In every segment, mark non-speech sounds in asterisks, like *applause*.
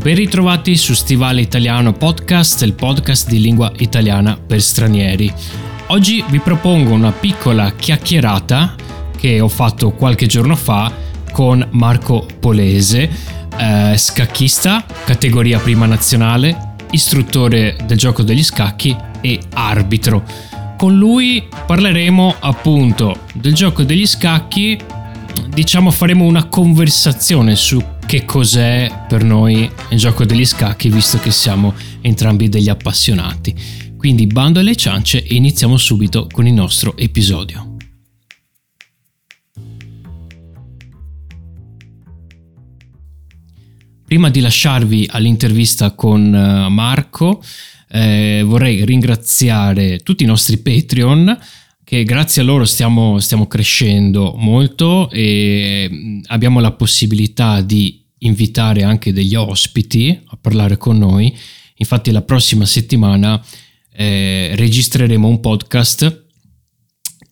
Ben ritrovati su Stivale Italiano Podcast, il podcast di lingua italiana per stranieri. Oggi vi propongo una piccola chiacchierata che ho fatto qualche giorno fa con Marco Polese, eh, scacchista, categoria prima nazionale, istruttore del gioco degli scacchi e arbitro. Con lui parleremo appunto del gioco degli scacchi, diciamo faremo una conversazione su che cos'è per noi il gioco degli scacchi, visto che siamo entrambi degli appassionati. Quindi bando alle ciance e iniziamo subito con il nostro episodio. Prima di lasciarvi all'intervista con eh, Marco, eh, vorrei ringraziare tutti i nostri Patreon che grazie a loro stiamo, stiamo crescendo molto e mm, abbiamo la possibilità di invitare anche degli ospiti a parlare con noi. Infatti la prossima settimana eh, registreremo un podcast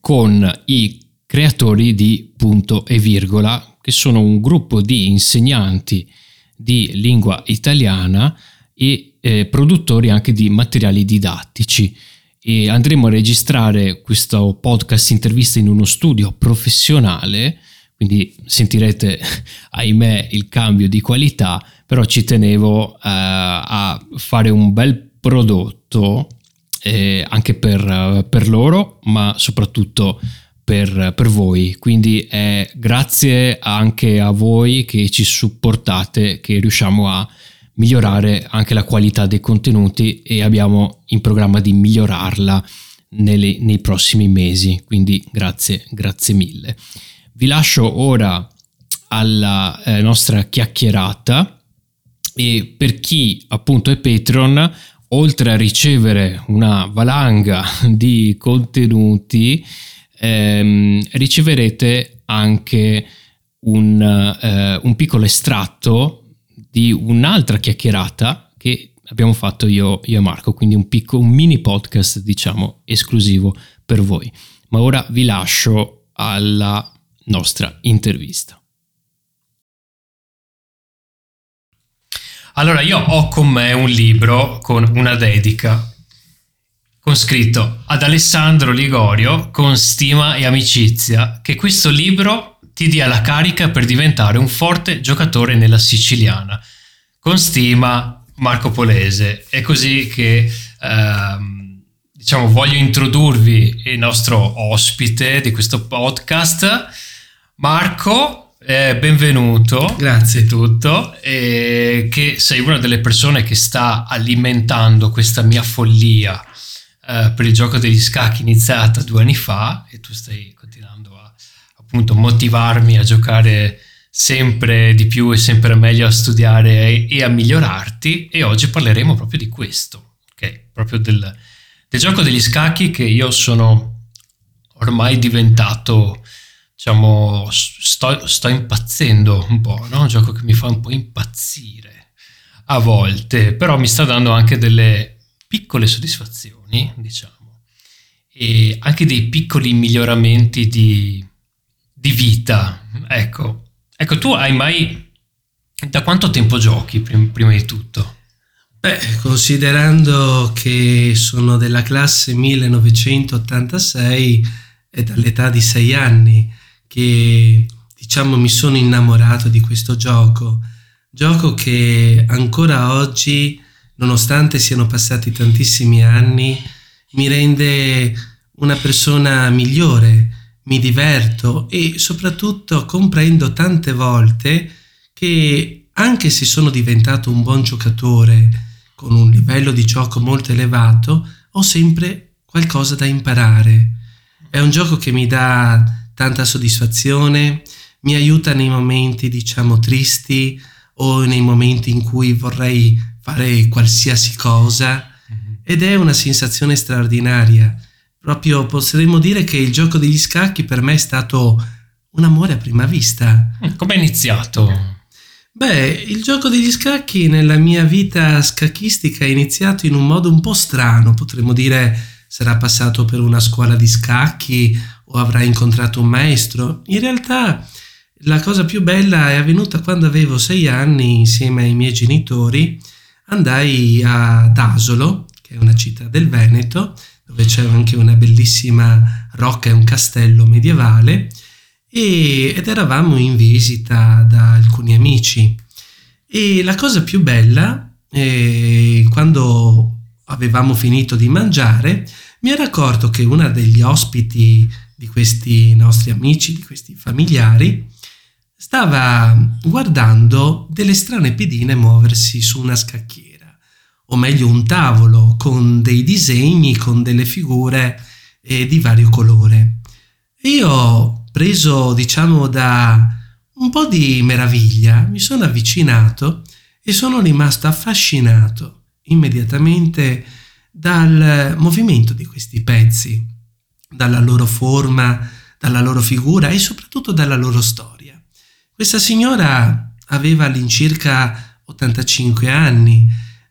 con i creatori di Punto e Virgola, che sono un gruppo di insegnanti di lingua italiana e eh, produttori anche di materiali didattici e andremo a registrare questo podcast intervista in uno studio professionale, quindi sentirete *laughs* ahimè il cambio di qualità, però ci tenevo eh, a fare un bel prodotto eh, anche per, per, loro, ma soprattutto per, per voi. Quindi è grazie anche a voi che ci supportate che riusciamo a migliorare anche la qualità dei contenuti e abbiamo in programma di migliorarla nelle, nei prossimi mesi. Quindi grazie, grazie mille. Vi lascio ora alla eh, nostra chiacchierata e per chi appunto è Patreon, oltre a ricevere una valanga *laughs* di contenuti, ehm, riceverete anche un, eh, un piccolo estratto di un'altra chiacchierata che abbiamo fatto io, io e Marco, quindi un, piccolo, un mini podcast diciamo esclusivo per voi. Ma ora vi lascio alla nostra intervista. Allora, io ho con me un libro con una dedica con scritto ad Alessandro Ligorio con stima e amicizia che questo libro ti dia la carica per diventare un forte giocatore nella siciliana. Con stima Marco Polese. È così che ehm, diciamo voglio introdurvi il nostro ospite di questo podcast. Marco, eh, benvenuto. Grazie. Tutto. E che sei una delle persone che sta alimentando questa mia follia eh, per il gioco degli scacchi iniziata due anni fa e tu stai appunto motivarmi a giocare sempre di più e sempre meglio a studiare e a migliorarti e oggi parleremo proprio di questo, ok? Proprio del, del gioco degli scacchi che io sono ormai diventato, diciamo, sto, sto impazzendo un po', no? Un gioco che mi fa un po' impazzire a volte, però mi sta dando anche delle piccole soddisfazioni, diciamo, e anche dei piccoli miglioramenti di di vita. Ecco. ecco, tu hai mai... Da quanto tempo giochi prima di tutto? Beh, considerando che sono della classe 1986, è dall'età di sei anni che diciamo mi sono innamorato di questo gioco. Gioco che ancora oggi, nonostante siano passati tantissimi anni, mi rende una persona migliore, mi diverto e soprattutto comprendo tante volte che anche se sono diventato un buon giocatore con un livello di gioco molto elevato, ho sempre qualcosa da imparare. È un gioco che mi dà tanta soddisfazione, mi aiuta nei momenti diciamo tristi o nei momenti in cui vorrei fare qualsiasi cosa mm-hmm. ed è una sensazione straordinaria proprio potremmo dire che il gioco degli scacchi per me è stato un amore a prima vista. Mm, come è iniziato? Beh, il gioco degli scacchi nella mia vita scacchistica è iniziato in un modo un po' strano, potremmo dire sarà passato per una scuola di scacchi o avrà incontrato un maestro. In realtà La cosa più bella è avvenuta quando avevo sei anni insieme ai miei genitori. Andai ad Asolo, che è una città del Veneto, dove c'è anche una bellissima rocca e un castello medievale, e, ed eravamo in visita da alcuni amici. E la cosa più bella, eh, quando avevamo finito di mangiare, mi ero accorto che una degli ospiti di questi nostri amici, di questi familiari, stava guardando delle strane pedine muoversi su una scacchiera, o meglio un tavolo con dei disegni, con delle figure eh, di vario colore. Io, preso diciamo da un po' di meraviglia, mi sono avvicinato e sono rimasto affascinato immediatamente dal movimento di questi pezzi, dalla loro forma, dalla loro figura e soprattutto dalla loro storia. Questa signora aveva all'incirca 85 anni,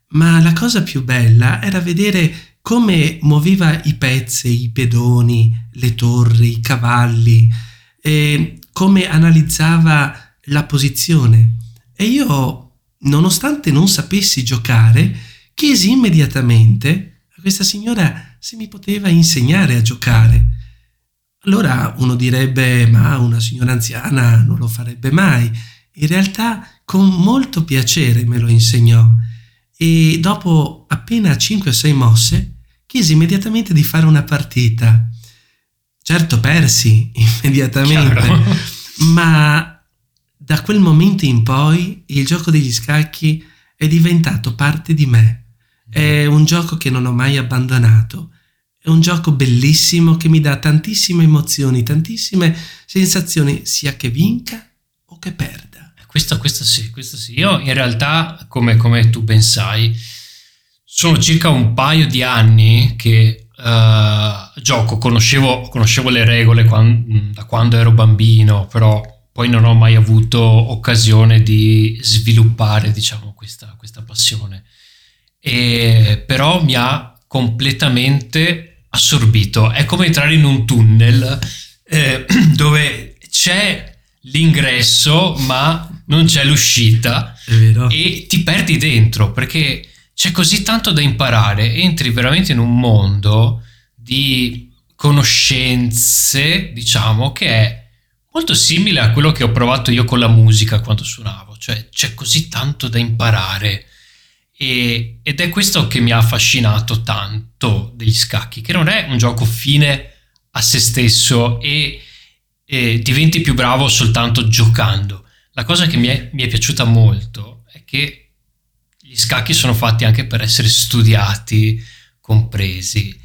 ma la cosa più bella era vedere come muoveva i pezzi, i pedoni, le torri, i cavalli, e come analizzava la posizione. E io, nonostante non sapessi giocare, chiesi immediatamente a questa signora se mi poteva insegnare a giocare. Allora uno direbbe, ma una signora anziana non lo farebbe mai. In realtà con molto piacere me lo insegnò e dopo appena 5 o 6 mosse chiesi immediatamente di fare una partita. Certo persi *laughs* immediatamente, Chiaro. ma da quel momento in poi il gioco degli scacchi è diventato parte di me. È un gioco che non ho mai abbandonato è un gioco bellissimo che mi dà tantissime emozioni, tantissime sensazioni, sia che vinca o che perda. Questo, questo sì, questo sì. Io in realtà, come, come tu pensai, sono circa un paio di anni che uh, gioco, conoscevo, conoscevo, le regole quando, da quando ero bambino, però poi non ho mai avuto occasione di sviluppare, diciamo, questa, questa passione. E, però mi ha completamente assorbito. È come entrare in un tunnel eh, *clears throat* dove c'è l'ingresso ma non c'è l'uscita e ti perdi dentro perché c'è così tanto da imparare. Entri veramente in un mondo di conoscenze, diciamo, che è molto simile a quello che ho provato io con la musica quando suonavo. Cioè c'è così tanto da imparare e, ed è questo che mi ha affascinato tanto degli scacchi, che non è un gioco fine a se stesso e, e diventi più bravo soltanto giocando. La cosa che mi è, mi è piaciuta molto è che gli scacchi sono fatti anche per essere studiati, compresi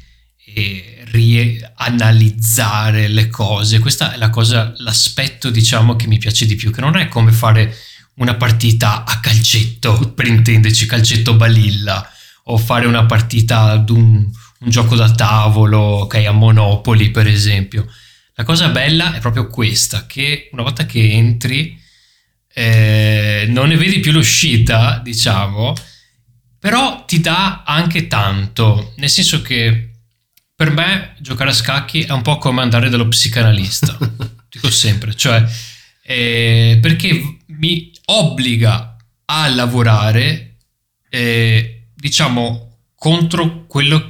e rianalizzare le cose. Questo è la cosa, l'aspetto diciamo che mi piace di più, che non è come fare una partita a calcetto, per intenderci, calcetto balilla, o fare una partita ad un, un gioco da tavolo, ok, a Monopoli per esempio. La cosa bella è proprio questa, che una volta che entri eh, non ne vedi più l'uscita, diciamo, però ti dà anche tanto, nel senso che per me giocare a scacchi è un po' come andare dallo psicanalista, *laughs* dico sempre, cioè eh, perché mi obbliga a lavorare, eh, diciamo, contro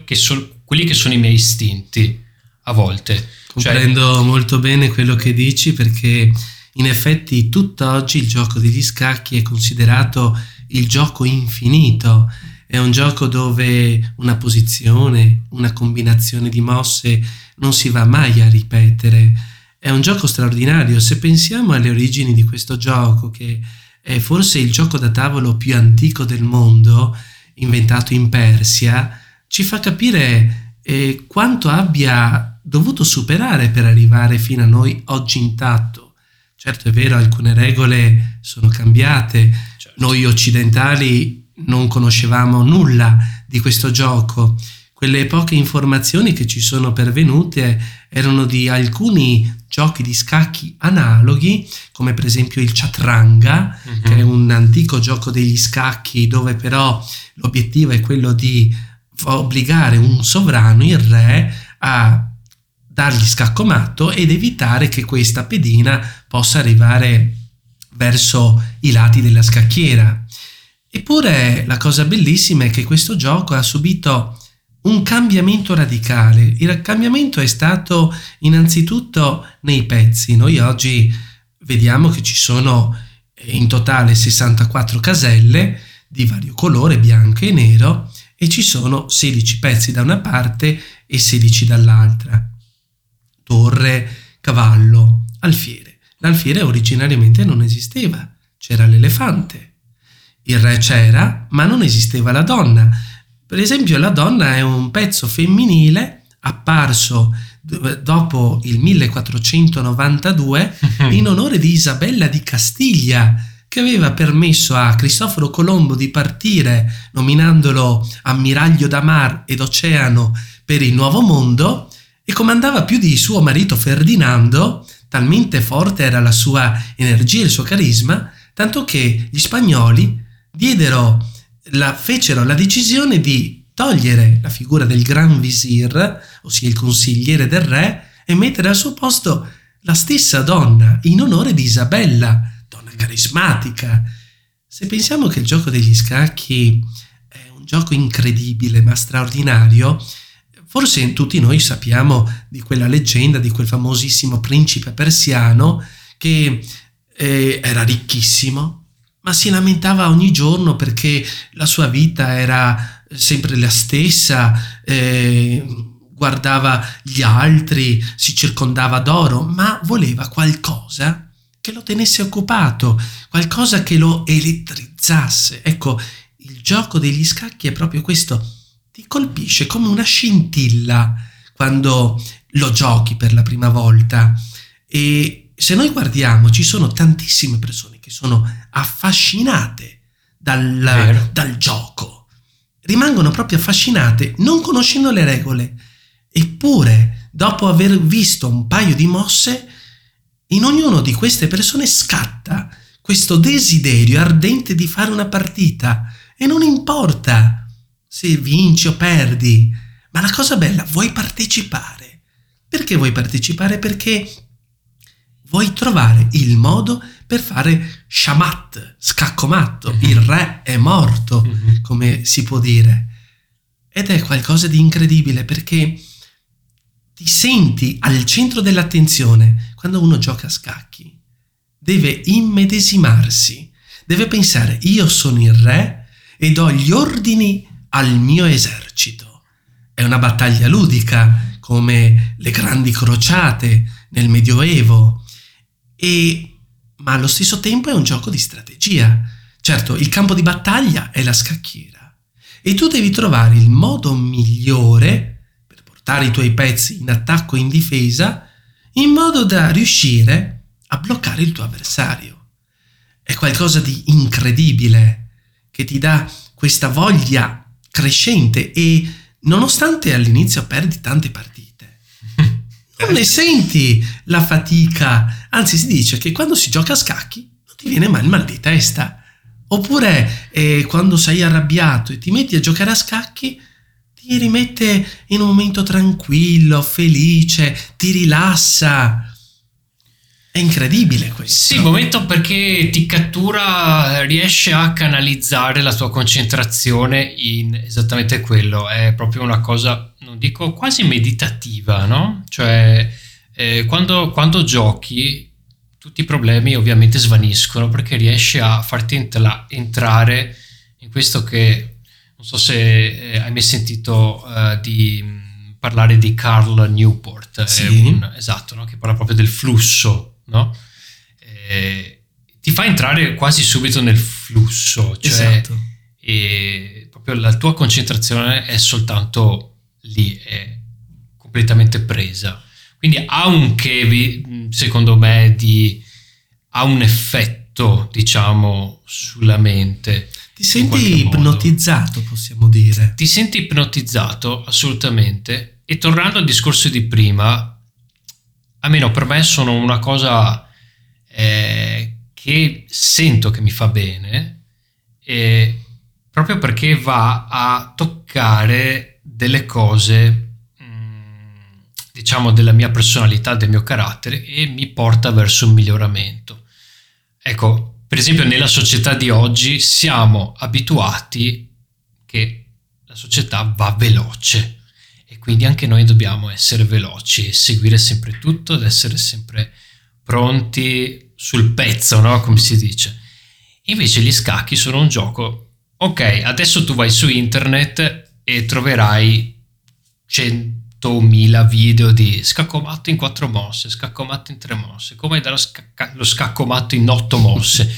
che so, quelli che sono i miei istinti a volte. Comprendo cioè, molto bene quello che dici perché in effetti tutt'oggi il gioco degli scacchi è considerato il gioco infinito. È un gioco dove una posizione, una combinazione di mosse non si va mai a ripetere. È un gioco straordinario. Se pensiamo alle origini di questo gioco, che è forse il gioco da tavolo più antico del mondo, inventato in Persia, ci fa capire eh, quanto abbia dovuto superare per arrivare fino a noi oggi intatto. Certo è vero, alcune regole sono cambiate, certo. noi occidentali non conoscevamo nulla di questo gioco, quelle poche informazioni che ci sono pervenute erano di alcuni giochi di scacchi analoghi, come per esempio il Chatranga, uh-huh. che è un antico gioco degli scacchi dove però l'obiettivo è quello di obbligare un sovrano, il re, a dargli scacco matto ed evitare che questa pedina possa arrivare verso i lati della scacchiera. Eppure la cosa bellissima è che questo gioco ha subito un cambiamento radicale. Il cambiamento è stato innanzitutto nei pezzi. Noi oggi vediamo che ci sono in totale 64 caselle di vario colore, bianco e nero, e ci sono 16 pezzi da una parte e 16 dall'altra. Torre, cavallo, alfiere. L'alfiere originariamente non esisteva, c'era l'elefante. Il re c'era, ma non esisteva la donna. Per esempio, la donna è un pezzo femminile apparso dopo il 1492 *laughs* in onore di Isabella di Castiglia, che aveva permesso a Cristoforo Colombo di partire nominandolo ammiraglio da mar ed oceano per il Nuovo Mondo e comandava più di suo marito Ferdinando, talmente forte era la sua energia e il suo carisma, tanto che gli spagnoli diedero la, fecero la decisione di togliere la figura del Gran Visir, ossia il consigliere del re, e mettere al suo posto la stessa donna in onore di Isabella, donna carismatica. Se pensiamo che il gioco degli scacchi è un gioco incredibile ma straordinario, forse tutti noi sappiamo di quella leggenda di quel famosissimo principe persiano che eh, era ricchissimo, ma si lamentava ogni giorno perché la sua vita era sempre la stessa, eh, guardava gli altri, si circondava d'oro, ma voleva qualcosa che lo tenesse occupato, qualcosa che lo elettrizzasse. Ecco, il gioco degli scacchi è proprio questo, ti colpisce come una scintilla quando lo giochi per la prima volta e se noi guardiamo ci sono tantissime persone che sono affascinate dal, dal gioco, rimangono proprio affascinate non conoscendo le regole, eppure dopo aver visto un paio di mosse, in ognuno di queste persone scatta questo desiderio ardente di fare una partita e non importa se vinci o perdi, ma la cosa bella, vuoi partecipare. Perché vuoi partecipare? Perché vuoi trovare il modo per fare shamat, scaccomatto, mm-hmm. il re è morto, mm-hmm. come si può dire. Ed è qualcosa di incredibile perché ti senti al centro dell'attenzione quando uno gioca a scacchi. Deve immedesimarsi, deve pensare io sono il re e do gli ordini al mio esercito. È una battaglia ludica come le grandi crociate nel Medioevo e ma allo stesso tempo è un gioco di strategia. Certo, il campo di battaglia è la scacchiera e tu devi trovare il modo migliore per portare i tuoi pezzi in attacco e in difesa in modo da riuscire a bloccare il tuo avversario. È qualcosa di incredibile che ti dà questa voglia crescente e nonostante all'inizio perdi tante partite, non ne senti la fatica, anzi si dice che quando si gioca a scacchi non ti viene mai il mal di testa. Oppure eh, quando sei arrabbiato e ti metti a giocare a scacchi, ti rimette in un momento tranquillo, felice, ti rilassa. È incredibile questo. Sì, il momento perché ti cattura, riesce a canalizzare la tua concentrazione in esattamente quello. È proprio una cosa, non dico quasi meditativa, no? Cioè, eh, quando, quando, giochi, tutti i problemi ovviamente svaniscono perché riesci a farti entla- entrare in questo che, non so se eh, hai mai sentito uh, di parlare di Carl Newport, sì. un, esatto, no? che parla proprio del flusso no? Eh, ti fa entrare quasi subito nel flusso, cioè esatto. e proprio la tua concentrazione è soltanto lì, è completamente presa. Quindi ha un che, secondo me, di, ha un effetto, diciamo, sulla mente. Ti senti ipnotizzato, possiamo dire. Ti senti ipnotizzato, assolutamente. E tornando al discorso di prima, almeno per me sono una cosa eh, che sento che mi fa bene, eh, proprio perché va a toccare delle cose, mm, diciamo, della mia personalità, del mio carattere e mi porta verso un miglioramento. Ecco, per esempio nella società di oggi siamo abituati che la società va veloce quindi anche noi dobbiamo essere veloci seguire sempre tutto ed essere sempre pronti sul pezzo, no? come si dice. Invece gli scacchi sono un gioco, ok, adesso tu vai su internet e troverai 100.000 video di scaccomatto in 4 mosse, scaccomatto in 3 mosse, come dallo scacca- lo scaccomatto in 8 mosse.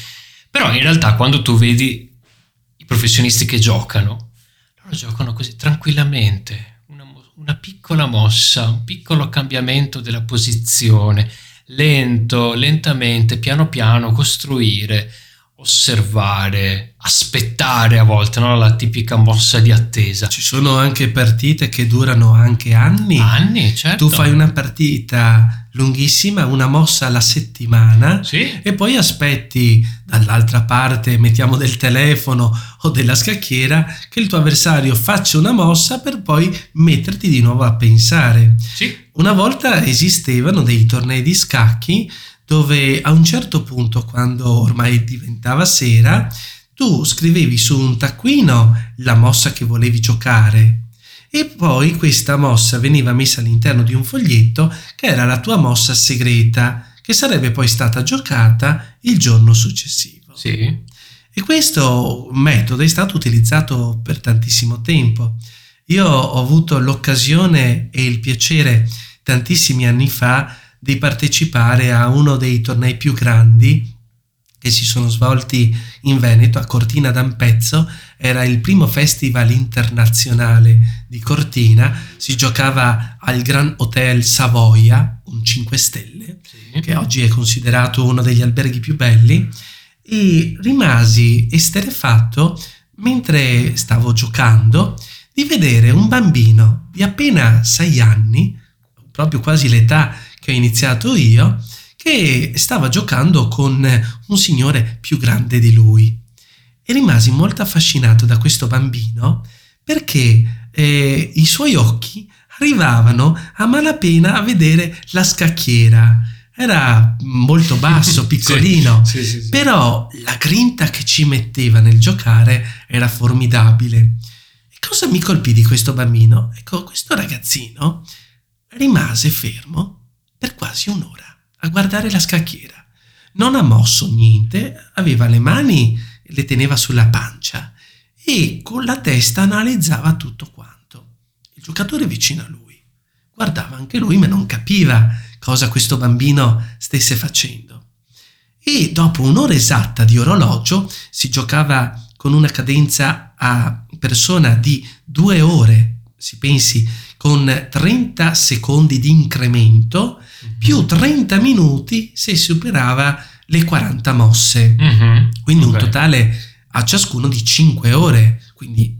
Però in realtà quando tu vedi i professionisti che giocano, loro giocano così tranquillamente, una, piccola mossa, un piccolo cambiamento della posizione, lento, lentamente, piano piano costruire, osservare, aspettare a volte, no? la tipica mossa di attesa. Ci sono anche partite che durano anche anni. Anni, certo. Tu fai una partita lunghissima, una mossa alla settimana sì. e poi aspetti dall'altra parte, mettiamo del telefono o della scacchiera, che il tuo avversario faccia una mossa per poi metterti di nuovo a pensare. Sì. Una volta esistevano dei tornei di scacchi dove a un certo punto, quando ormai diventava sera, tu scrivevi su un taccuino la mossa che volevi giocare e poi questa mossa veniva messa all'interno di un foglietto che era la tua mossa segreta, che sarebbe poi stata giocata il giorno successivo. Sì. E questo metodo è stato utilizzato per tantissimo tempo. Io ho avuto l'occasione e il piacere tantissimi anni fa di partecipare a uno dei tornei più grandi che si sono svolti in Veneto, a Cortina d'Ampezzo. Era il primo festival internazionale di Cortina, si giocava al Grand Hotel Savoia, un 5 stelle, sì. che oggi è considerato uno degli alberghi più belli, e rimasi esterefatto mentre stavo giocando di vedere un bambino di appena 6 anni, proprio quasi l'età che ho iniziato io, che stava giocando con un signore più grande di lui. E rimasi molto affascinato da questo bambino perché eh, i suoi occhi arrivavano a malapena a vedere la scacchiera. Era molto basso, *laughs* piccolino, sì, sì, sì, però la grinta che ci metteva nel giocare era formidabile. E cosa mi colpì di questo bambino? Ecco, questo ragazzino rimase fermo per quasi un'ora a guardare la scacchiera. Non ha mosso niente, aveva le mani, le teneva sulla pancia e con la testa analizzava tutto quanto. Il giocatore vicino a lui guardava anche lui ma non capiva cosa questo bambino stesse facendo. E dopo un'ora esatta di orologio si giocava con una cadenza a persona di due ore, si pensi, con 30 secondi di incremento, più 30 minuti se superava le 40 mosse. Mm-hmm. Quindi Okay. un totale a ciascuno di 5 ore. Quindi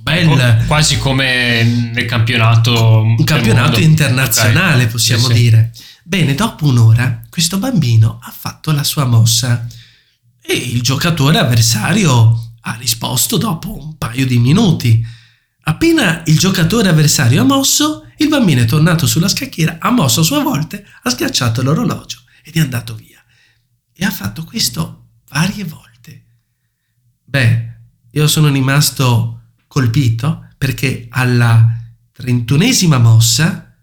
bel Quasi come nel campionato. un campionato internazionale, Ok. possiamo Sì, sì. dire. Bene, dopo un'ora questo bambino ha fatto la sua mossa e il giocatore avversario ha risposto dopo un paio di minuti. Appena il giocatore avversario ha mosso, il bambino è tornato sulla scacchiera, ha mosso a sua volta, ha schiacciato l'orologio ed è andato via. E ha fatto questo varie volte. Beh, io sono rimasto colpito perché alla trentunesima mossa,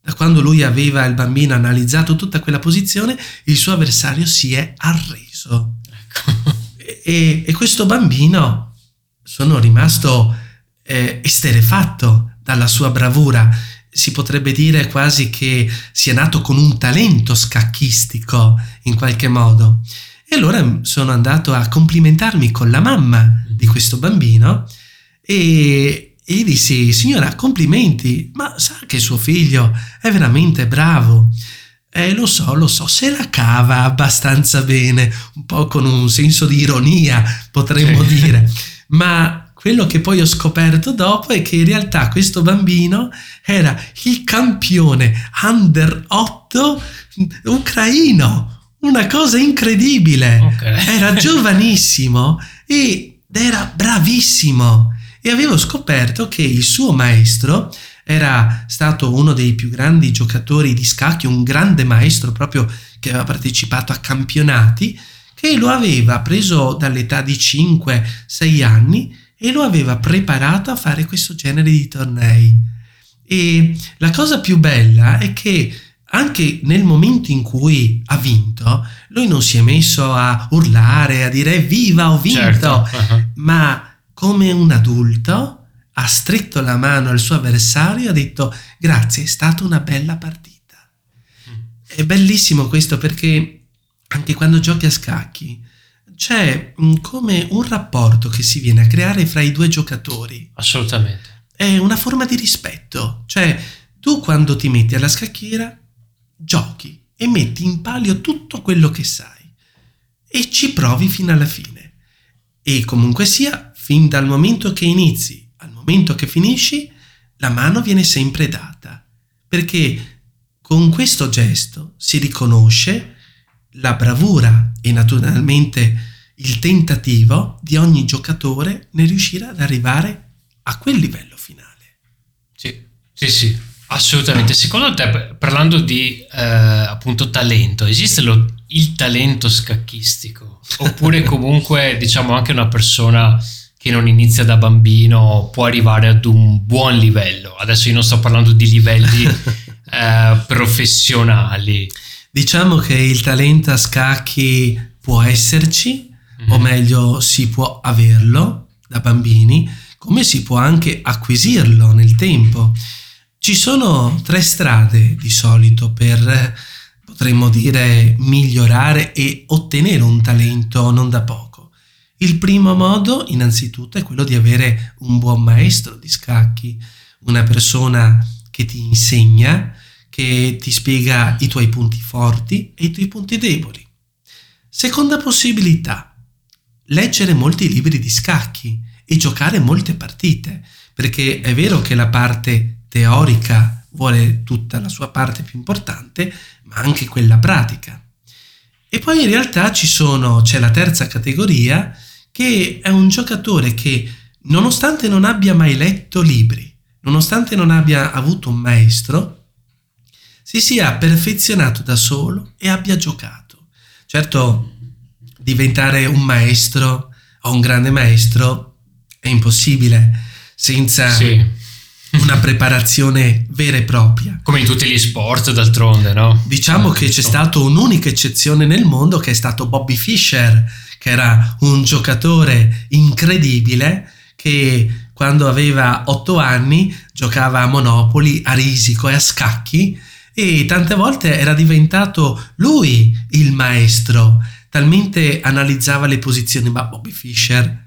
da quando lui aveva il bambino analizzato tutta quella posizione, il suo avversario si è arreso. Ecco. E, e questo bambino sono rimasto eh, esterefatto dalla sua bravura. Si potrebbe dire quasi che sia nato con un talento scacchistico in qualche modo. E allora sono andato a complimentarmi con la mamma di questo bambino e, e gli dissi, signora, complimenti, ma sa che suo figlio è veramente bravo. Eh, lo so, lo so, se la cava abbastanza bene, un po' con un senso di ironia, potremmo Sì. dire. Ma quello che poi ho scoperto dopo è che in realtà questo bambino era il campione under 8 ucraino. Una cosa incredibile. Ok. Era giovanissimo ed era bravissimo. E avevo scoperto che il suo maestro era stato uno dei più grandi giocatori di scacchi, un grande maestro proprio che aveva partecipato a campionati, che lo aveva preso dall'età di 5-6 anni e lo aveva preparato a fare questo genere di tornei. E la cosa più bella è che anche nel momento in cui ha vinto, lui non si è messo a urlare, a dire viva ho vinto, certo. *laughs* uh-huh. ma come un adulto ha stretto la mano al suo avversario e ha detto grazie, è stata una bella partita. È bellissimo questo perché anche quando giochi a scacchi c'è mm, come un rapporto che si viene a creare fra i due giocatori. Assolutamente. È una forma di rispetto. Cioè, tu quando ti metti alla scacchiera, giochi e metti in palio tutto quello che sai e ci provi fino alla fine. E comunque sia, fin dal momento che inizi momento che finisci, la mano viene sempre data, perché con questo gesto si riconosce la bravura e naturalmente il tentativo di ogni giocatore nel riuscire ad arrivare a quel livello finale. Sì, sì, sì, assolutamente. Secondo te, parlando di eh, appunto talento, esiste lo, il talento scacchistico? Oppure *laughs* comunque diciamo anche una persona che non inizia da bambino può arrivare ad un buon livello. Adesso io non sto parlando di livelli *laughs* eh, professionali. Diciamo che il talento a scacchi può esserci, mm-hmm. o mhm. meglio si può averlo da bambini, come si può anche acquisirlo nel tempo. Ci sono tre strade di solito per, potremmo dire, migliorare e ottenere un talento non da poco. Il primo modo, innanzitutto, è quello di avere un buon maestro di scacchi, una persona che ti insegna, che ti spiega i tuoi punti forti e i tuoi punti deboli. Seconda possibilità, leggere molti libri di scacchi e giocare molte partite, perché è vero che la parte teorica vuole tutta la sua parte più importante, ma anche quella pratica. E poi in realtà ci sono, c'è la terza categoria, che è un giocatore che, nonostante non abbia mai letto libri, nonostante non abbia avuto un maestro, si sia perfezionato da solo e abbia giocato. Certo, diventare un maestro o un grande maestro è impossibile senza sì una preparazione vera e propria. Come in tutti gli sport, d'altronde, no? Diciamo che c'è stata un'unica eccezione nel mondo che è stato Bobby Fischer, che era un giocatore incredibile che quando aveva otto anni giocava a Monopoli, a risico e a scacchi e tante volte era diventato lui il maestro, talmente analizzava le posizioni, ma Bobby Fischer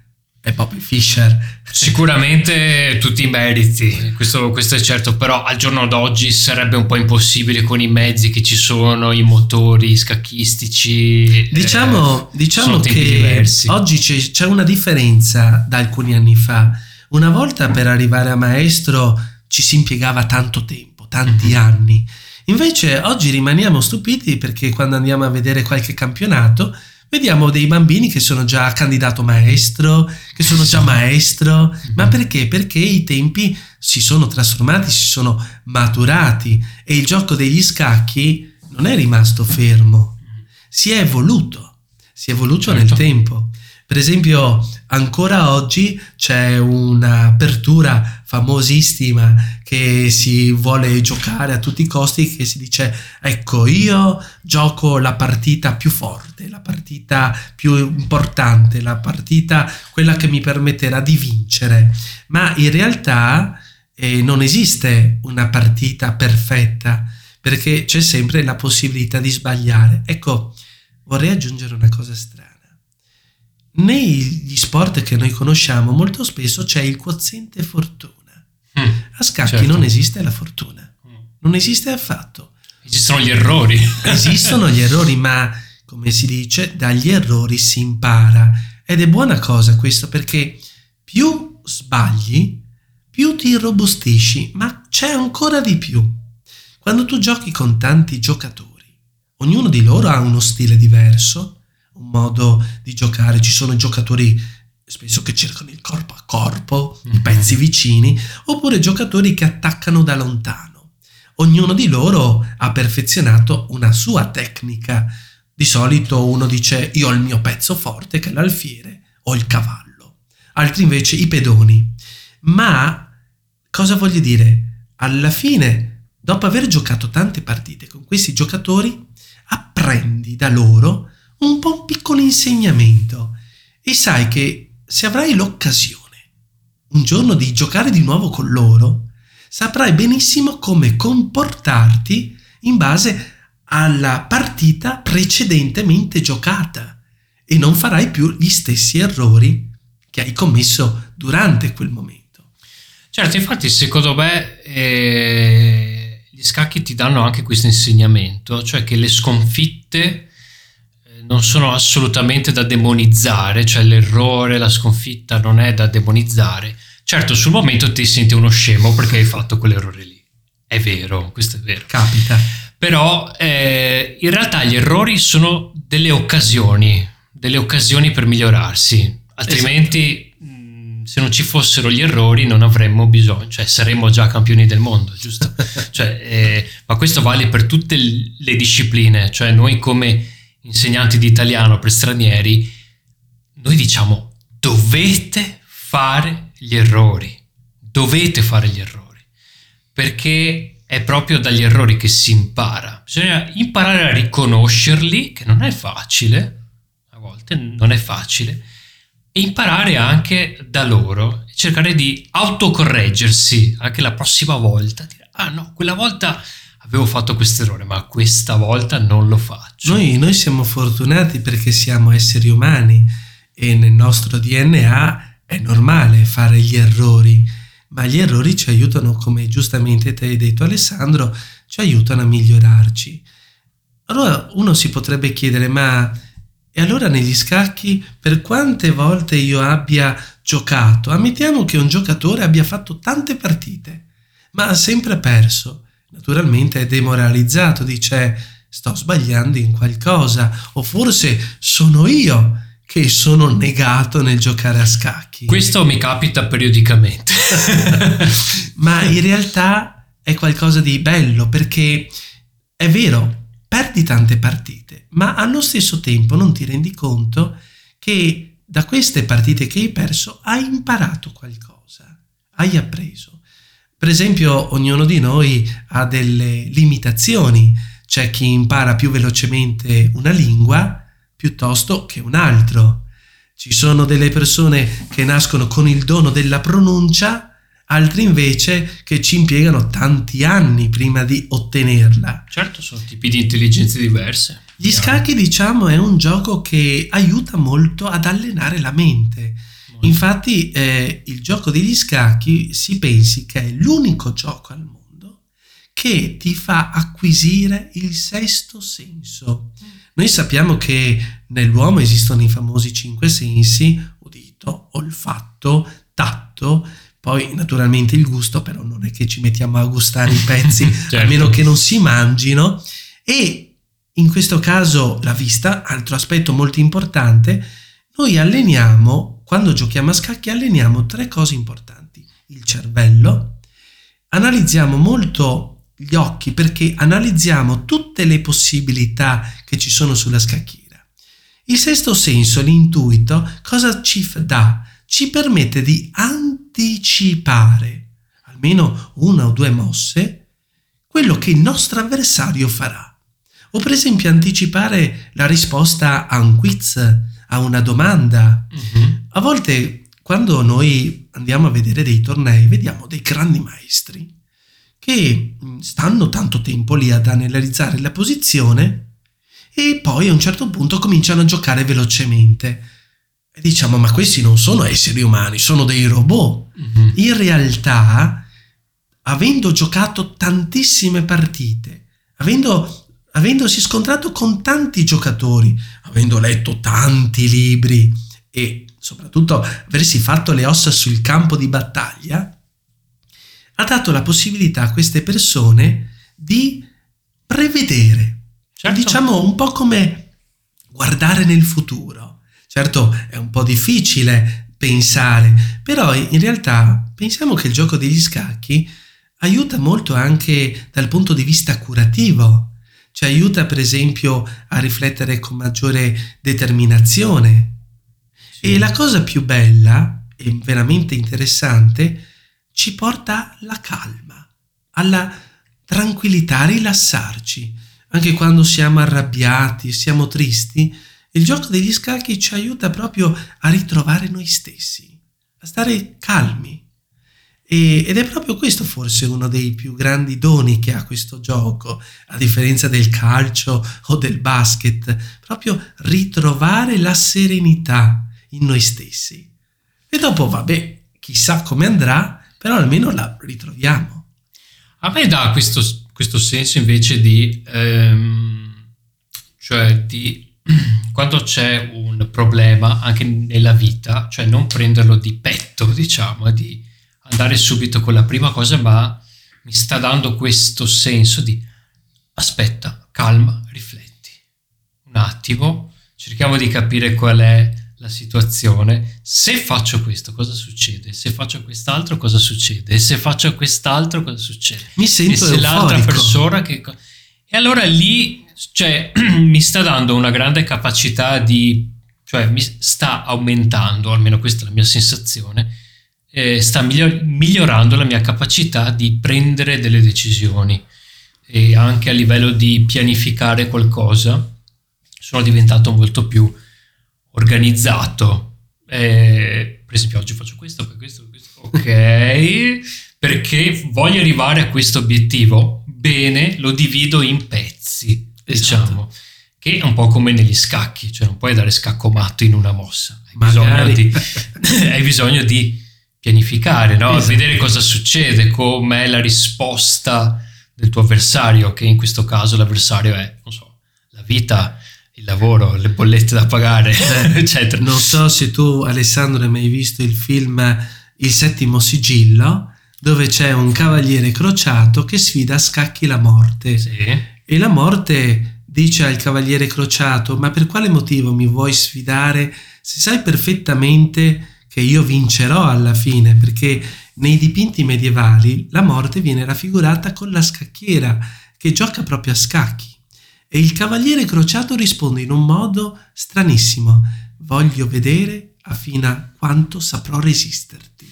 è Bobby Fischer. Sicuramente tutti i meriti, questo, questo, è certo, però al giorno d'oggi sarebbe un po' impossibile con i mezzi che ci sono, i motori scacchistici. Diciamo, eh, diciamo che diversi. oggi c'è, c'è una differenza da alcuni anni fa. Una volta per arrivare a maestro ci si impiegava tanto tempo, tanti mm-hmm. anni. Invece oggi rimaniamo stupiti perché quando andiamo a vedere qualche campionato vediamo dei bambini che sono già candidato maestro, che sono già maestro, ma mhm. perché? Perché i tempi si sono trasformati, si sono maturati e il gioco degli scacchi non è rimasto fermo, si è evoluto, si è evoluto certo. nel tempo. Per esempio, ancora oggi c'è un'apertura famosissima che si vuole giocare a tutti i costi che si dice ecco io gioco la partita più forte, la partita più importante, la partita quella che mi permetterà di vincere, ma in realtà eh, non esiste una partita perfetta perché c'è sempre la possibilità di sbagliare. Ecco, vorrei aggiungere una cosa strana negli sport che noi conosciamo molto spesso c'è il quoziente fortuna. A scacchi certo. non esiste la fortuna, mm. non esiste affatto. Esistono gli errori. *laughs* Esistono gli errori, ma come si dice, dagli errori si impara. Ed è buona cosa questo perché più sbagli, più ti irrobustisci, ma c'è ancora di più. Quando tu giochi con tanti giocatori, ognuno di loro ha uno stile diverso, un modo di giocare, ci sono giocatori spesso che cercano il corpo a corpo, i pezzi vicini, oppure giocatori che attaccano da lontano. Ognuno di loro ha perfezionato una sua tecnica. Di solito uno dice io ho il mio pezzo forte che è l'alfiere o il cavallo, altri invece i pedoni. Ma cosa voglio dire? Alla fine, dopo aver giocato tante partite con questi giocatori, apprendi da loro un po' un piccolo insegnamento e sai che se avrai l'occasione un giorno di giocare di nuovo con loro, saprai benissimo come comportarti in base alla partita precedentemente giocata e non farai più gli stessi errori che hai commesso durante quel momento. Certo, infatti secondo me eh, gli scacchi ti danno anche questo insegnamento, cioè che le sconfitte non sono assolutamente da demonizzare, cioè l'errore, la sconfitta non è da demonizzare. Certo, sul momento ti senti uno scemo perché hai fatto quell'errore lì. È vero, questo è vero. Capita. Però eh, in realtà gli errori sono delle occasioni, delle occasioni per migliorarsi. Altrimenti, esatto. se non ci fossero gli errori, non avremmo bisogno, cioè saremmo già campioni del mondo, giusto? *laughs* cioè, eh, ma questo vale per tutte le discipline, cioè noi come insegnanti di italiano per stranieri, noi diciamo dovete fare gli errori, dovete fare gli errori, perché è proprio dagli errori che si impara. Bisogna imparare a riconoscerli, che non è facile, a volte non è facile, e imparare anche da loro, cercare di autocorreggersi anche la prossima volta, dire, ah no, quella volta avevo fatto questo errore, ma questa volta non lo faccio. Noi, noi, siamo fortunati perché siamo esseri umani e nel nostro DNA è normale fare gli errori, ma gli errori ci aiutano, come giustamente ti hai detto Alessandro, ci aiutano a migliorarci. Allora uno si potrebbe chiedere, ma e allora negli scacchi per quante volte io abbia giocato? Ammettiamo che un giocatore abbia fatto tante partite, ma ha sempre perso naturalmente è demoralizzato, dice sto sbagliando in qualcosa o forse sono io che sono negato nel giocare a scacchi. Questo mi capita periodicamente. *laughs* Ma in realtà è qualcosa di bello perché è vero, perdi tante partite, ma allo stesso tempo non ti rendi conto che da queste partite che hai perso hai imparato qualcosa, hai appreso. Per esempio, ognuno di noi ha delle limitazioni. C'è chi impara più velocemente una lingua piuttosto che un altro. Ci sono delle persone che nascono con il dono della pronuncia, altri invece che ci impiegano tanti anni prima di ottenerla. Certo, sono tipi di intelligenze diverse. Gli scacchi, diciamo, è un gioco che aiuta molto ad allenare la mente Infatti eh, il gioco degli scacchi si pensi che è l'unico gioco al mondo che ti fa acquisire il sesto senso. Noi sappiamo che nell'uomo esistono i famosi cinque sensi, udito, olfatto, tatto, poi naturalmente il gusto, però non è che ci mettiamo a gustare i pezzi, *laughs* certo. a meno che non si mangino. E in questo caso la vista, altro aspetto molto importante, noi alleniamo quando giochiamo a scacchi alleniamo tre cose importanti. Il cervello, analizziamo molto gli occhi perché analizziamo tutte le possibilità che ci sono sulla scacchiera. Il sesto senso, l'intuito, cosa ci dà? Ci permette di anticipare, almeno una o due mosse, quello che il nostro avversario farà. O per esempio anticipare la risposta a un quiz a una domanda. Uh-huh. A volte quando noi andiamo a vedere dei tornei vediamo dei grandi maestri che mm, stanno tanto tempo lì ad analizzare la posizione e poi a un certo punto cominciano a giocare velocemente. E diciamo, ma questi non sono esseri umani, sono dei robot. Uh-huh. In realtà, avendo giocato tantissime partite, avendo avendosi scontrato con tanti giocatori, avendo letto tanti libri e soprattutto aversi fatto le ossa sul campo di battaglia, ha dato la possibilità a queste persone di prevedere, certo. diciamo un po' come guardare nel futuro. Certo è un po' difficile pensare, però in realtà pensiamo che il gioco degli scacchi aiuta molto anche dal punto di vista curativo, ci aiuta per esempio a riflettere con maggiore determinazione. Sì. E la cosa più bella e veramente interessante ci porta alla calma, alla tranquillità, a rilassarci. Anche quando siamo arrabbiati, siamo tristi, il gioco degli scacchi ci aiuta proprio a ritrovare noi stessi, a stare calmi. E, ed è proprio questo forse uno dei più grandi doni che ha questo gioco, a differenza del calcio o del basket, proprio ritrovare la serenità in noi stessi. E dopo, vabbè, chissà come andrà, però almeno la ritroviamo. A me dà questo, questo senso invece di, ehm, cioè di *clears throat* quando c'è un problema anche nella vita, cioè non prenderlo di petto, *laughs* diciamo, di andare subito con la prima cosa, ma mi sta dando questo senso di aspetta, calma, rifletti un attimo, cerchiamo di capire qual è la situazione. Se faccio questo, cosa succede? Se faccio quest'altro, cosa succede? Se faccio quest'altro, cosa succede? Mi sento e se euforico. l'altra persona che... E allora lì, cioè, *clears throat* mi sta dando una grande capacità di... cioè, mi sta aumentando, almeno questa è la mia sensazione, eh, sta miglior- migliorando la mia capacità di prendere delle decisioni e anche a livello di pianificare qualcosa sono diventato molto più organizzato. Eh, per esempio, oggi faccio questo, questo, questo. Ok, perché voglio arrivare a questo obiettivo. Bene, lo divido in pezzi, esatto. diciamo. Che è un po' come negli scacchi, cioè non puoi dare scacco matto in una mossa. Hai bisogno di, *laughs* *laughs* hai bisogno di pianificare, no? esatto. vedere cosa succede, com'è la risposta del tuo avversario, che in questo caso l'avversario è, non so, la vita il lavoro, le bollette da pagare, eh, *laughs* eccetera. Non so se tu, Alessandro, hai mai visto il film Il settimo sigillo, dove c'è un cavaliere crociato che sfida a scacchi la morte. Sì. E la morte dice al cavaliere crociato: Ma per quale motivo mi vuoi sfidare se sai perfettamente che io vincerò alla fine? Perché nei dipinti medievali la morte viene raffigurata con la scacchiera che gioca proprio a scacchi. E il cavaliere crociato risponde in un modo stranissimo. Voglio vedere a fino a quanto saprò resisterti,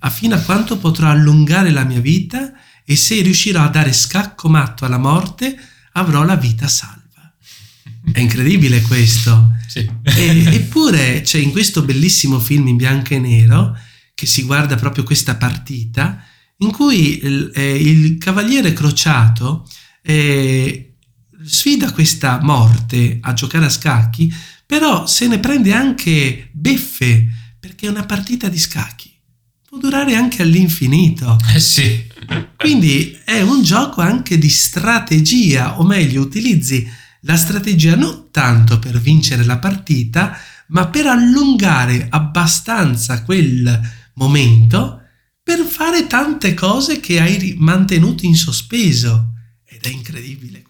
a fino a quanto potrò allungare la mia vita e se riuscirò a dare scacco matto alla morte avrò la vita salva. È incredibile questo. Sì. E, eppure c'è in questo bellissimo film in bianco e nero che si guarda proprio questa partita in cui il, eh, il cavaliere crociato eh, sfida questa morte a giocare a scacchi, però se ne prende anche beffe, perché è una partita di scacchi. Può durare anche all'infinito. Eh sì. Quindi è un gioco anche di strategia, o meglio, utilizzi la strategia non tanto per vincere la partita, ma per allungare abbastanza quel momento per fare tante cose che hai mantenuto in sospeso. Ed è incredibile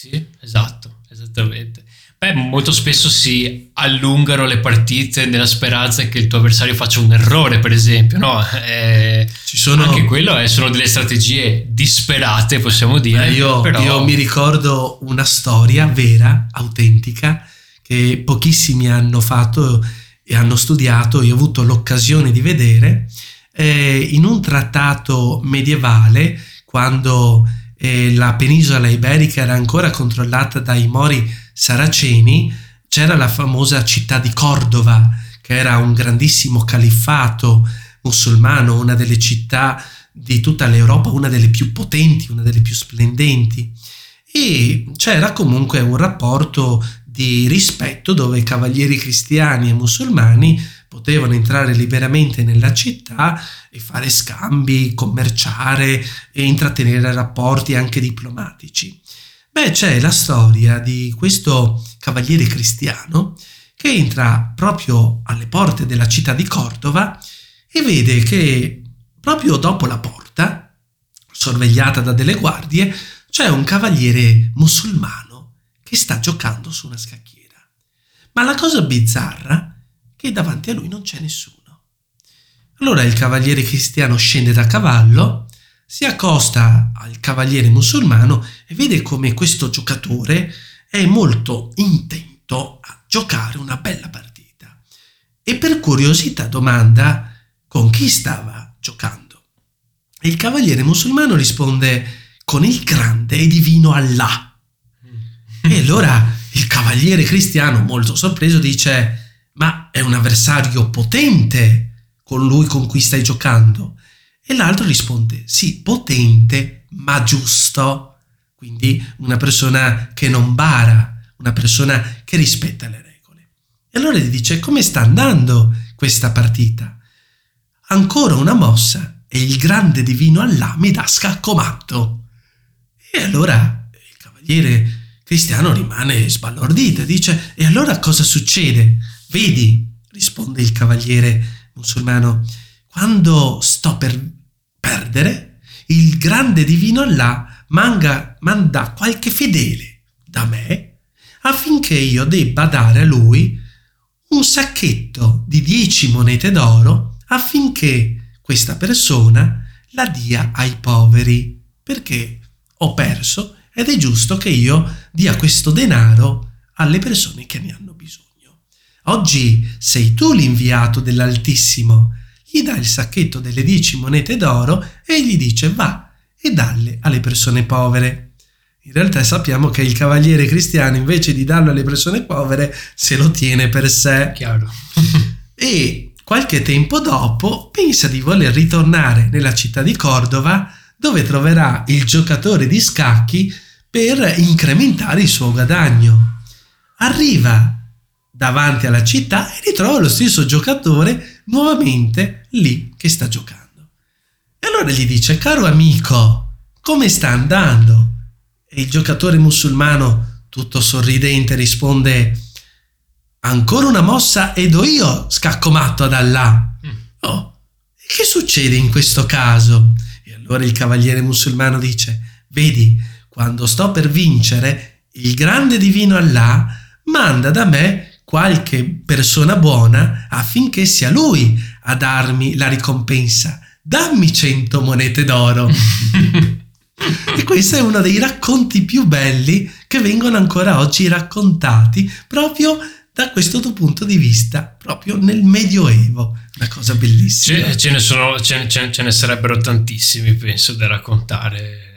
sì, esatto, esattamente. Beh, molto spesso si allungano le partite nella speranza che il tuo avversario faccia un errore, per esempio, no? Eh, Ci sono... Anche quello è, sono delle strategie disperate, possiamo dire. Eh, io, però... io mi ricordo una storia vera, autentica, che pochissimi hanno fatto e hanno studiato, io ho avuto l'occasione di vedere, eh, in un trattato medievale, quando e la penisola iberica era ancora controllata dai mori saraceni, c'era la famosa città di Cordova, che era un grandissimo califfato musulmano, una delle città di tutta l'Europa, una delle più potenti, una delle più splendenti. E c'era comunque un rapporto di rispetto dove cavalieri cristiani e musulmani potevano entrare liberamente nella città e fare scambi, commerciare e intrattenere rapporti anche diplomatici. Beh, c'è la storia di questo cavaliere cristiano che entra proprio alle porte della città di Cordova e vede che proprio dopo la porta, sorvegliata da delle guardie, c'è un cavaliere musulmano che sta giocando su una scacchiera. Ma la cosa bizzarra che davanti a lui non c'è nessuno. Allora il cavaliere cristiano scende da cavallo, si accosta al cavaliere musulmano e vede come questo giocatore è molto intento a giocare una bella partita. E per curiosità domanda con chi stava giocando. E il cavaliere musulmano risponde con il grande e divino Allah. E allora *laughs* il cavaliere cristiano, molto sorpreso, dice: Ma è un avversario potente con lui con cui stai giocando. E l'altro risponde, sì, potente, ma giusto. Quindi una persona che non bara, una persona che rispetta le regole. E allora gli dice, come sta andando questa partita? Ancora una mossa e il grande divino Allah mi dà scaccomatto. E allora il cavaliere cristiano rimane sbalordito e dice, e allora cosa succede? Vedi, risponde il cavaliere musulmano, quando sto per perdere, il grande divino Allah manga, manda qualche fedele da me affinché io debba dare a lui un sacchetto di dieci monete d'oro affinché questa persona la dia ai poveri, perché ho perso ed è giusto che io dia questo denaro alle persone che ne hanno bisogno. Oggi sei tu l'inviato dell'Altissimo gli dà il sacchetto delle dieci monete d'oro e gli dice va e dalle alle persone povere. In realtà sappiamo che il cavaliere cristiano invece di darlo alle persone povere se lo tiene per sé. Chiaro. *laughs* e qualche tempo dopo pensa di voler ritornare nella città di Cordova dove troverà il giocatore di scacchi per incrementare il suo guadagno. Arriva davanti alla città e ritrova lo stesso giocatore nuovamente lì che sta giocando. E allora gli dice, caro amico, come sta andando? E il giocatore musulmano, tutto sorridente, risponde, ancora una mossa ed ho io scacco matto ad Allah. Mm. Oh, che succede in questo caso? E allora il cavaliere musulmano dice, vedi, quando sto per vincere, il grande divino Allah manda da me qualche persona buona affinché sia lui a darmi la ricompensa. Dammi cento monete d'oro. *laughs* e questo è uno dei racconti più belli che vengono ancora oggi raccontati proprio da questo tuo punto di vista, proprio nel Medioevo. Una cosa bellissima. Ce, ce, ne, sono, ce, ce, ce ne sarebbero tantissimi, penso, da raccontare.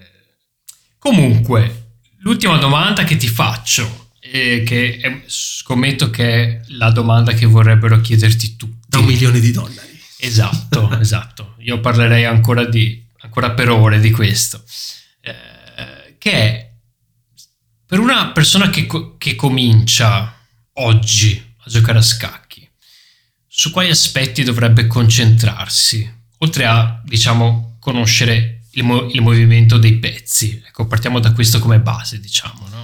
Comunque, l'ultima domanda che ti faccio eh, che è, scommetto che è la domanda che vorrebbero chiederti tutti. Da un milione di dollari. Esatto, *laughs* esatto. Io parlerei ancora, di, ancora per ore di questo. Eh, che è per una persona che, che comincia oggi a giocare a scacchi, su quali aspetti dovrebbe concentrarsi? Oltre a, diciamo, conoscere il, mo- il movimento dei pezzi. Ecco, partiamo da questo come base, diciamo, no?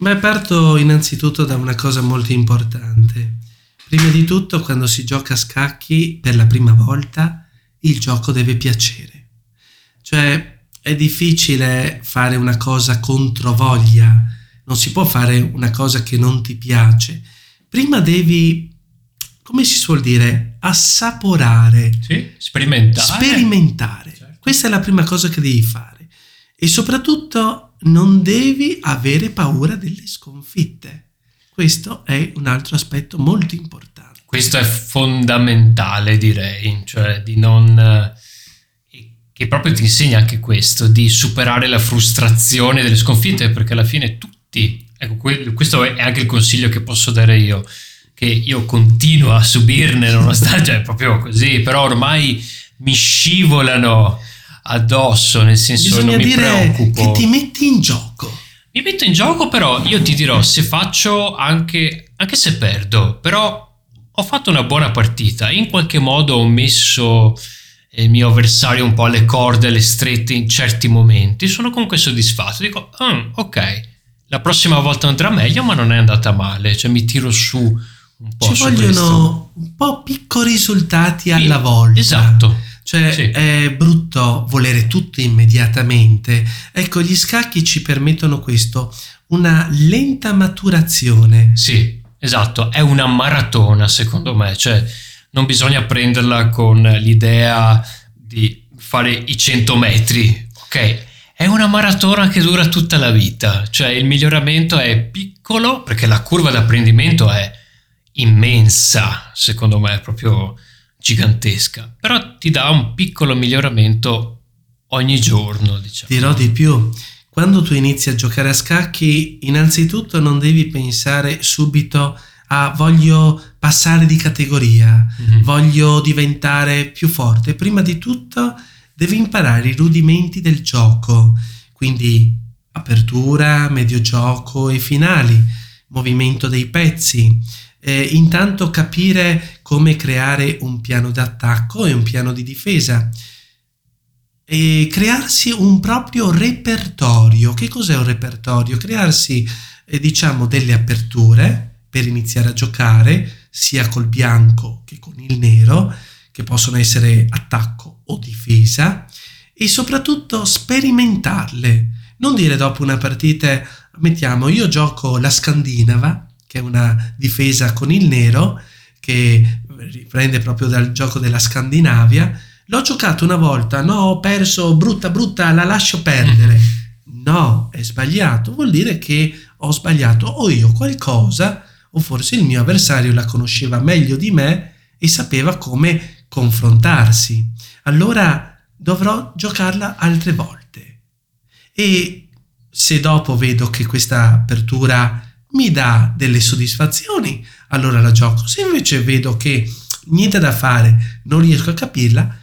Beh, parto innanzitutto da una cosa molto importante. Prima di tutto, quando si gioca a scacchi per la prima volta, il gioco deve piacere. Cioè, è difficile fare una cosa contro voglia, non si può fare una cosa che non ti piace. Prima devi, come si suol dire, assaporare. Sì, sperimentare. Sperimentare. Certo. Questa è la prima cosa che devi fare. E soprattutto non devi avere paura delle sconfitte. Questo è un altro aspetto molto importante. Questo è fondamentale, direi, cioè di non... Eh, che proprio ti insegna anche questo, di superare la frustrazione delle sconfitte, perché alla fine tutti, ecco, questo è anche il consiglio che posso dare io, che io continuo a subirne nonostante, *laughs* cioè proprio così, però ormai mi scivolano addosso, nel senso Bisogna non mi preoccupo. che ti metti in gioco. Mi metto in gioco, però io ti dirò, se faccio anche, anche se perdo, però ho fatto una buona partita, in qualche modo ho messo il mio avversario un po' alle corde, alle strette in certi momenti, sono comunque soddisfatto, dico, mm, ok, la prossima volta andrà meglio, ma non è andata male, cioè mi tiro su un po'. Ci vogliono questo. un po' piccoli risultati alla volta. Esatto cioè sì. è brutto volere tutto immediatamente. Ecco, gli scacchi ci permettono questo, una lenta maturazione. Sì. esatto, è una maratona secondo me, cioè non bisogna prenderla con l'idea di fare i 100 metri, ok? È una maratona che dura tutta la vita, cioè il miglioramento è piccolo perché la curva d'apprendimento è immensa, secondo me è proprio gigantesca, però ti dà un piccolo miglioramento ogni giorno, diciamo. Dirò di più, quando tu inizi a giocare a scacchi, innanzitutto non devi pensare subito a voglio passare di categoria, mm-hmm. voglio diventare più forte. Prima di tutto devi imparare i rudimenti del gioco, quindi apertura, medio gioco e finali, movimento dei pezzi. Eh, intanto capire come creare un piano d'attacco e un piano di difesa e crearsi un proprio repertorio. Che cos'è un repertorio? Crearsi, eh, diciamo, delle aperture per iniziare a giocare, sia col bianco che con il nero, che possono essere attacco o difesa, e soprattutto sperimentarle. Non dire dopo una partita, mettiamo, io gioco la scandinava, che è una difesa con il nero, che riprende proprio dal gioco della Scandinavia. L'ho giocato una volta, no, ho perso, brutta, brutta, la lascio perdere. No, è sbagliato, vuol dire che ho sbagliato o io qualcosa, o forse il mio avversario la conosceva meglio di me e sapeva come confrontarsi. Allora dovrò giocarla altre volte. E se dopo vedo che questa apertura mi dà delle soddisfazioni, allora la gioco. Se invece vedo che niente da fare, non riesco a capirla,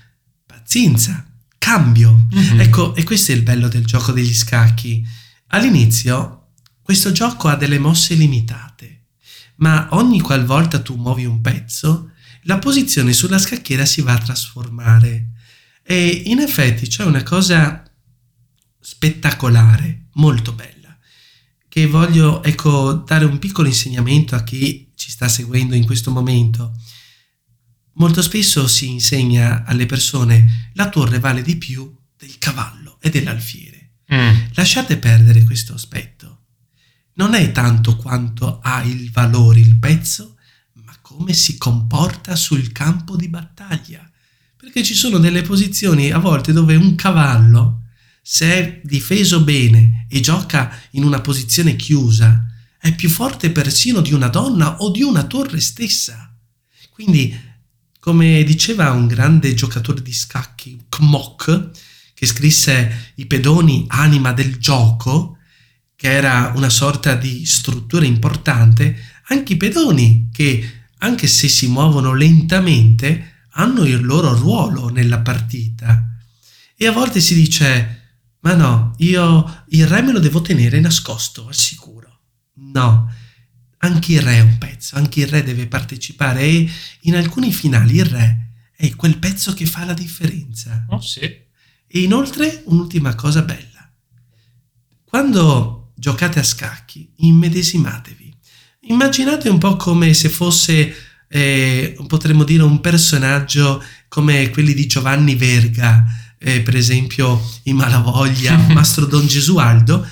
pazienza, cambio. Mm-hmm. Ecco, e questo è il bello del gioco degli scacchi. All'inizio questo gioco ha delle mosse limitate, ma ogni qualvolta tu muovi un pezzo, la posizione sulla scacchiera si va a trasformare. E in effetti c'è una cosa spettacolare, molto bella, che voglio ecco, dare un piccolo insegnamento a chi ci sta seguendo in questo momento. Molto spesso si insegna alle persone la torre vale di più del cavallo e dell'alfiere. Mm. Lasciate perdere questo aspetto. Non è tanto quanto ha il valore il pezzo, come si comporta sul campo di battaglia. Perché ci sono delle posizioni a volte dove un cavallo, se è difeso bene e gioca in una posizione chiusa, è più forte persino di una donna o di una torre stessa. Quindi, come diceva un grande giocatore di scacchi, Kmok, che scrisse I pedoni anima del gioco, che era una sorta di struttura importante, anche i pedoni che anche se si muovono lentamente, hanno il loro ruolo nella partita. E a volte si dice, ma no, io il re me lo devo tenere nascosto, al sicuro. No, anche il re è un pezzo, anche il re deve partecipare e in alcuni finali il re è quel pezzo che fa la differenza. Oh sì. E inoltre un'ultima cosa bella. Quando giocate a scacchi, immedesimatevi Immaginate un po' come se fosse, eh, potremmo dire, un personaggio come quelli di Giovanni Verga, eh, per esempio i Malavoglia, *laughs* Mastro Don Gesualdo.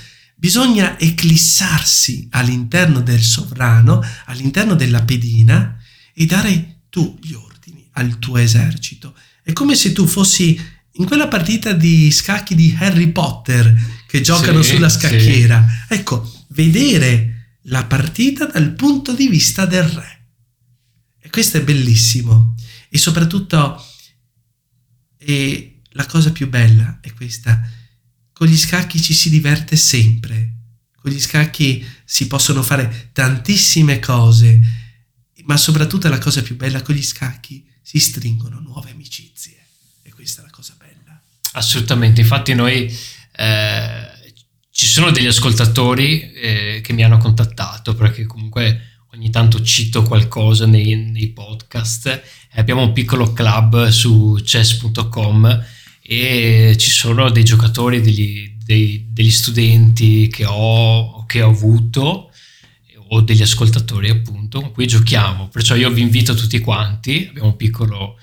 Bisogna eclissarsi all'interno del sovrano, all'interno della pedina e dare tu gli ordini al tuo esercito. È come se tu fossi in quella partita di scacchi di Harry Potter che giocano sì, sulla scacchiera. Sì. Ecco, vedere la partita dal punto di vista del re. E questo è bellissimo. E soprattutto, e la cosa più bella è questa, con gli scacchi ci si diverte sempre. Con gli scacchi si possono fare tantissime cose, ma soprattutto la cosa più bella, con gli scacchi si stringono nuove amicizie. E questa è la cosa bella. Assolutamente, infatti noi... Eh ci sono degli ascoltatori eh, che mi hanno contattato perché comunque ogni tanto cito qualcosa nei, nei podcast abbiamo un piccolo club su chess.com e ci sono dei giocatori, degli, dei, degli studenti che ho, che ho avuto o degli ascoltatori appunto con cui giochiamo. Perciò io vi invito tutti quanti abbiamo un piccolo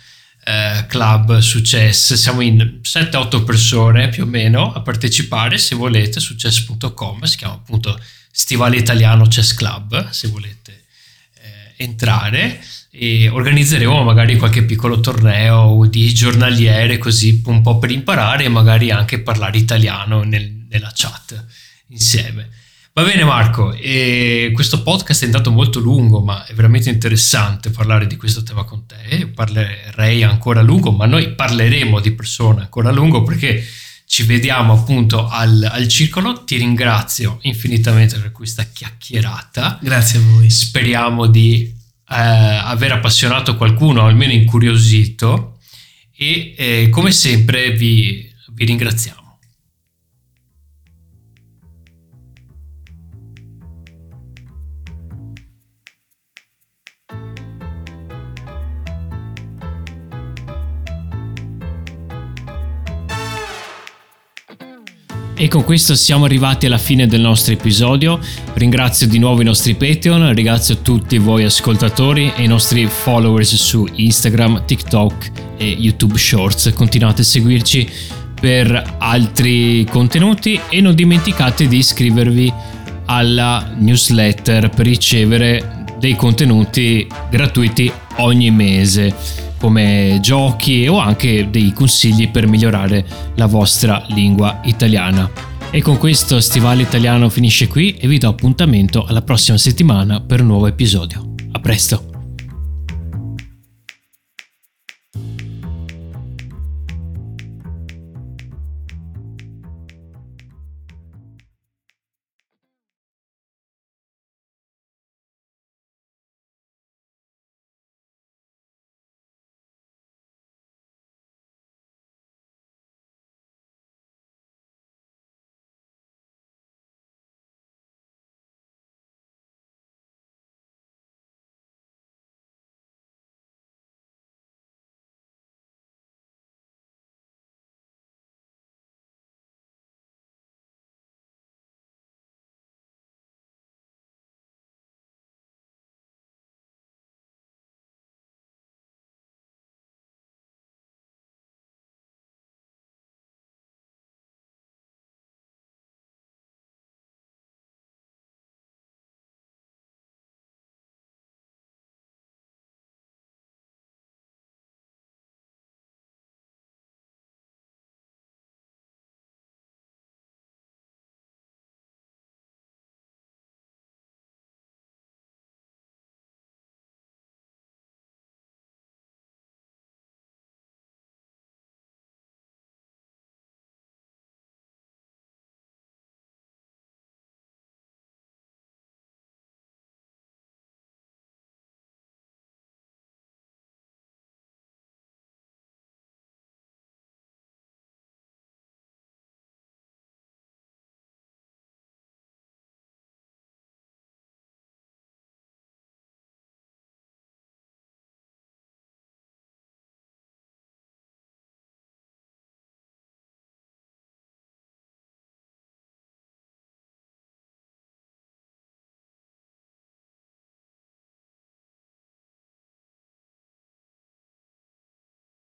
eh, club su chess, siamo in 7-8 persone più o meno a partecipare, se volete su chess.com, si chiama appunto Stivale Italiano Chess Club, se volete entrare e organizzeremo magari qualche piccolo torneo di giornaliere così un po' per imparare e magari anche parlare italiano nel, nella chat insieme. Va bene Marco, questo podcast è andato molto lungo, ma è veramente interessante parlare di questo tema con te. Parlerei ancora a lungo, ma noi parleremo di persone ancora a lungo perché ci vediamo appunto al, al, circolo. Ti ringrazio infinitamente per questa chiacchierata. Grazie a voi. Speriamo di eh, aver appassionato qualcuno, almeno incuriosito. E eh, come sempre vi, vi ringraziamo. E con questo siamo arrivati alla fine del nostro episodio. Ringrazio di nuovo i nostri Patreon, ringrazio tutti voi ascoltatori e i nostri followers su Instagram, TikTok e YouTube Shorts. Continuate a seguirci per altri contenuti e non dimenticate di iscrivervi alla newsletter per ricevere dei contenuti gratuiti ogni mese come giochi o anche dei consigli per migliorare la vostra lingua italiana. E con questo Stivale Italiano finisce qui e vi do appuntamento alla prossima settimana per un nuovo episodio. A presto!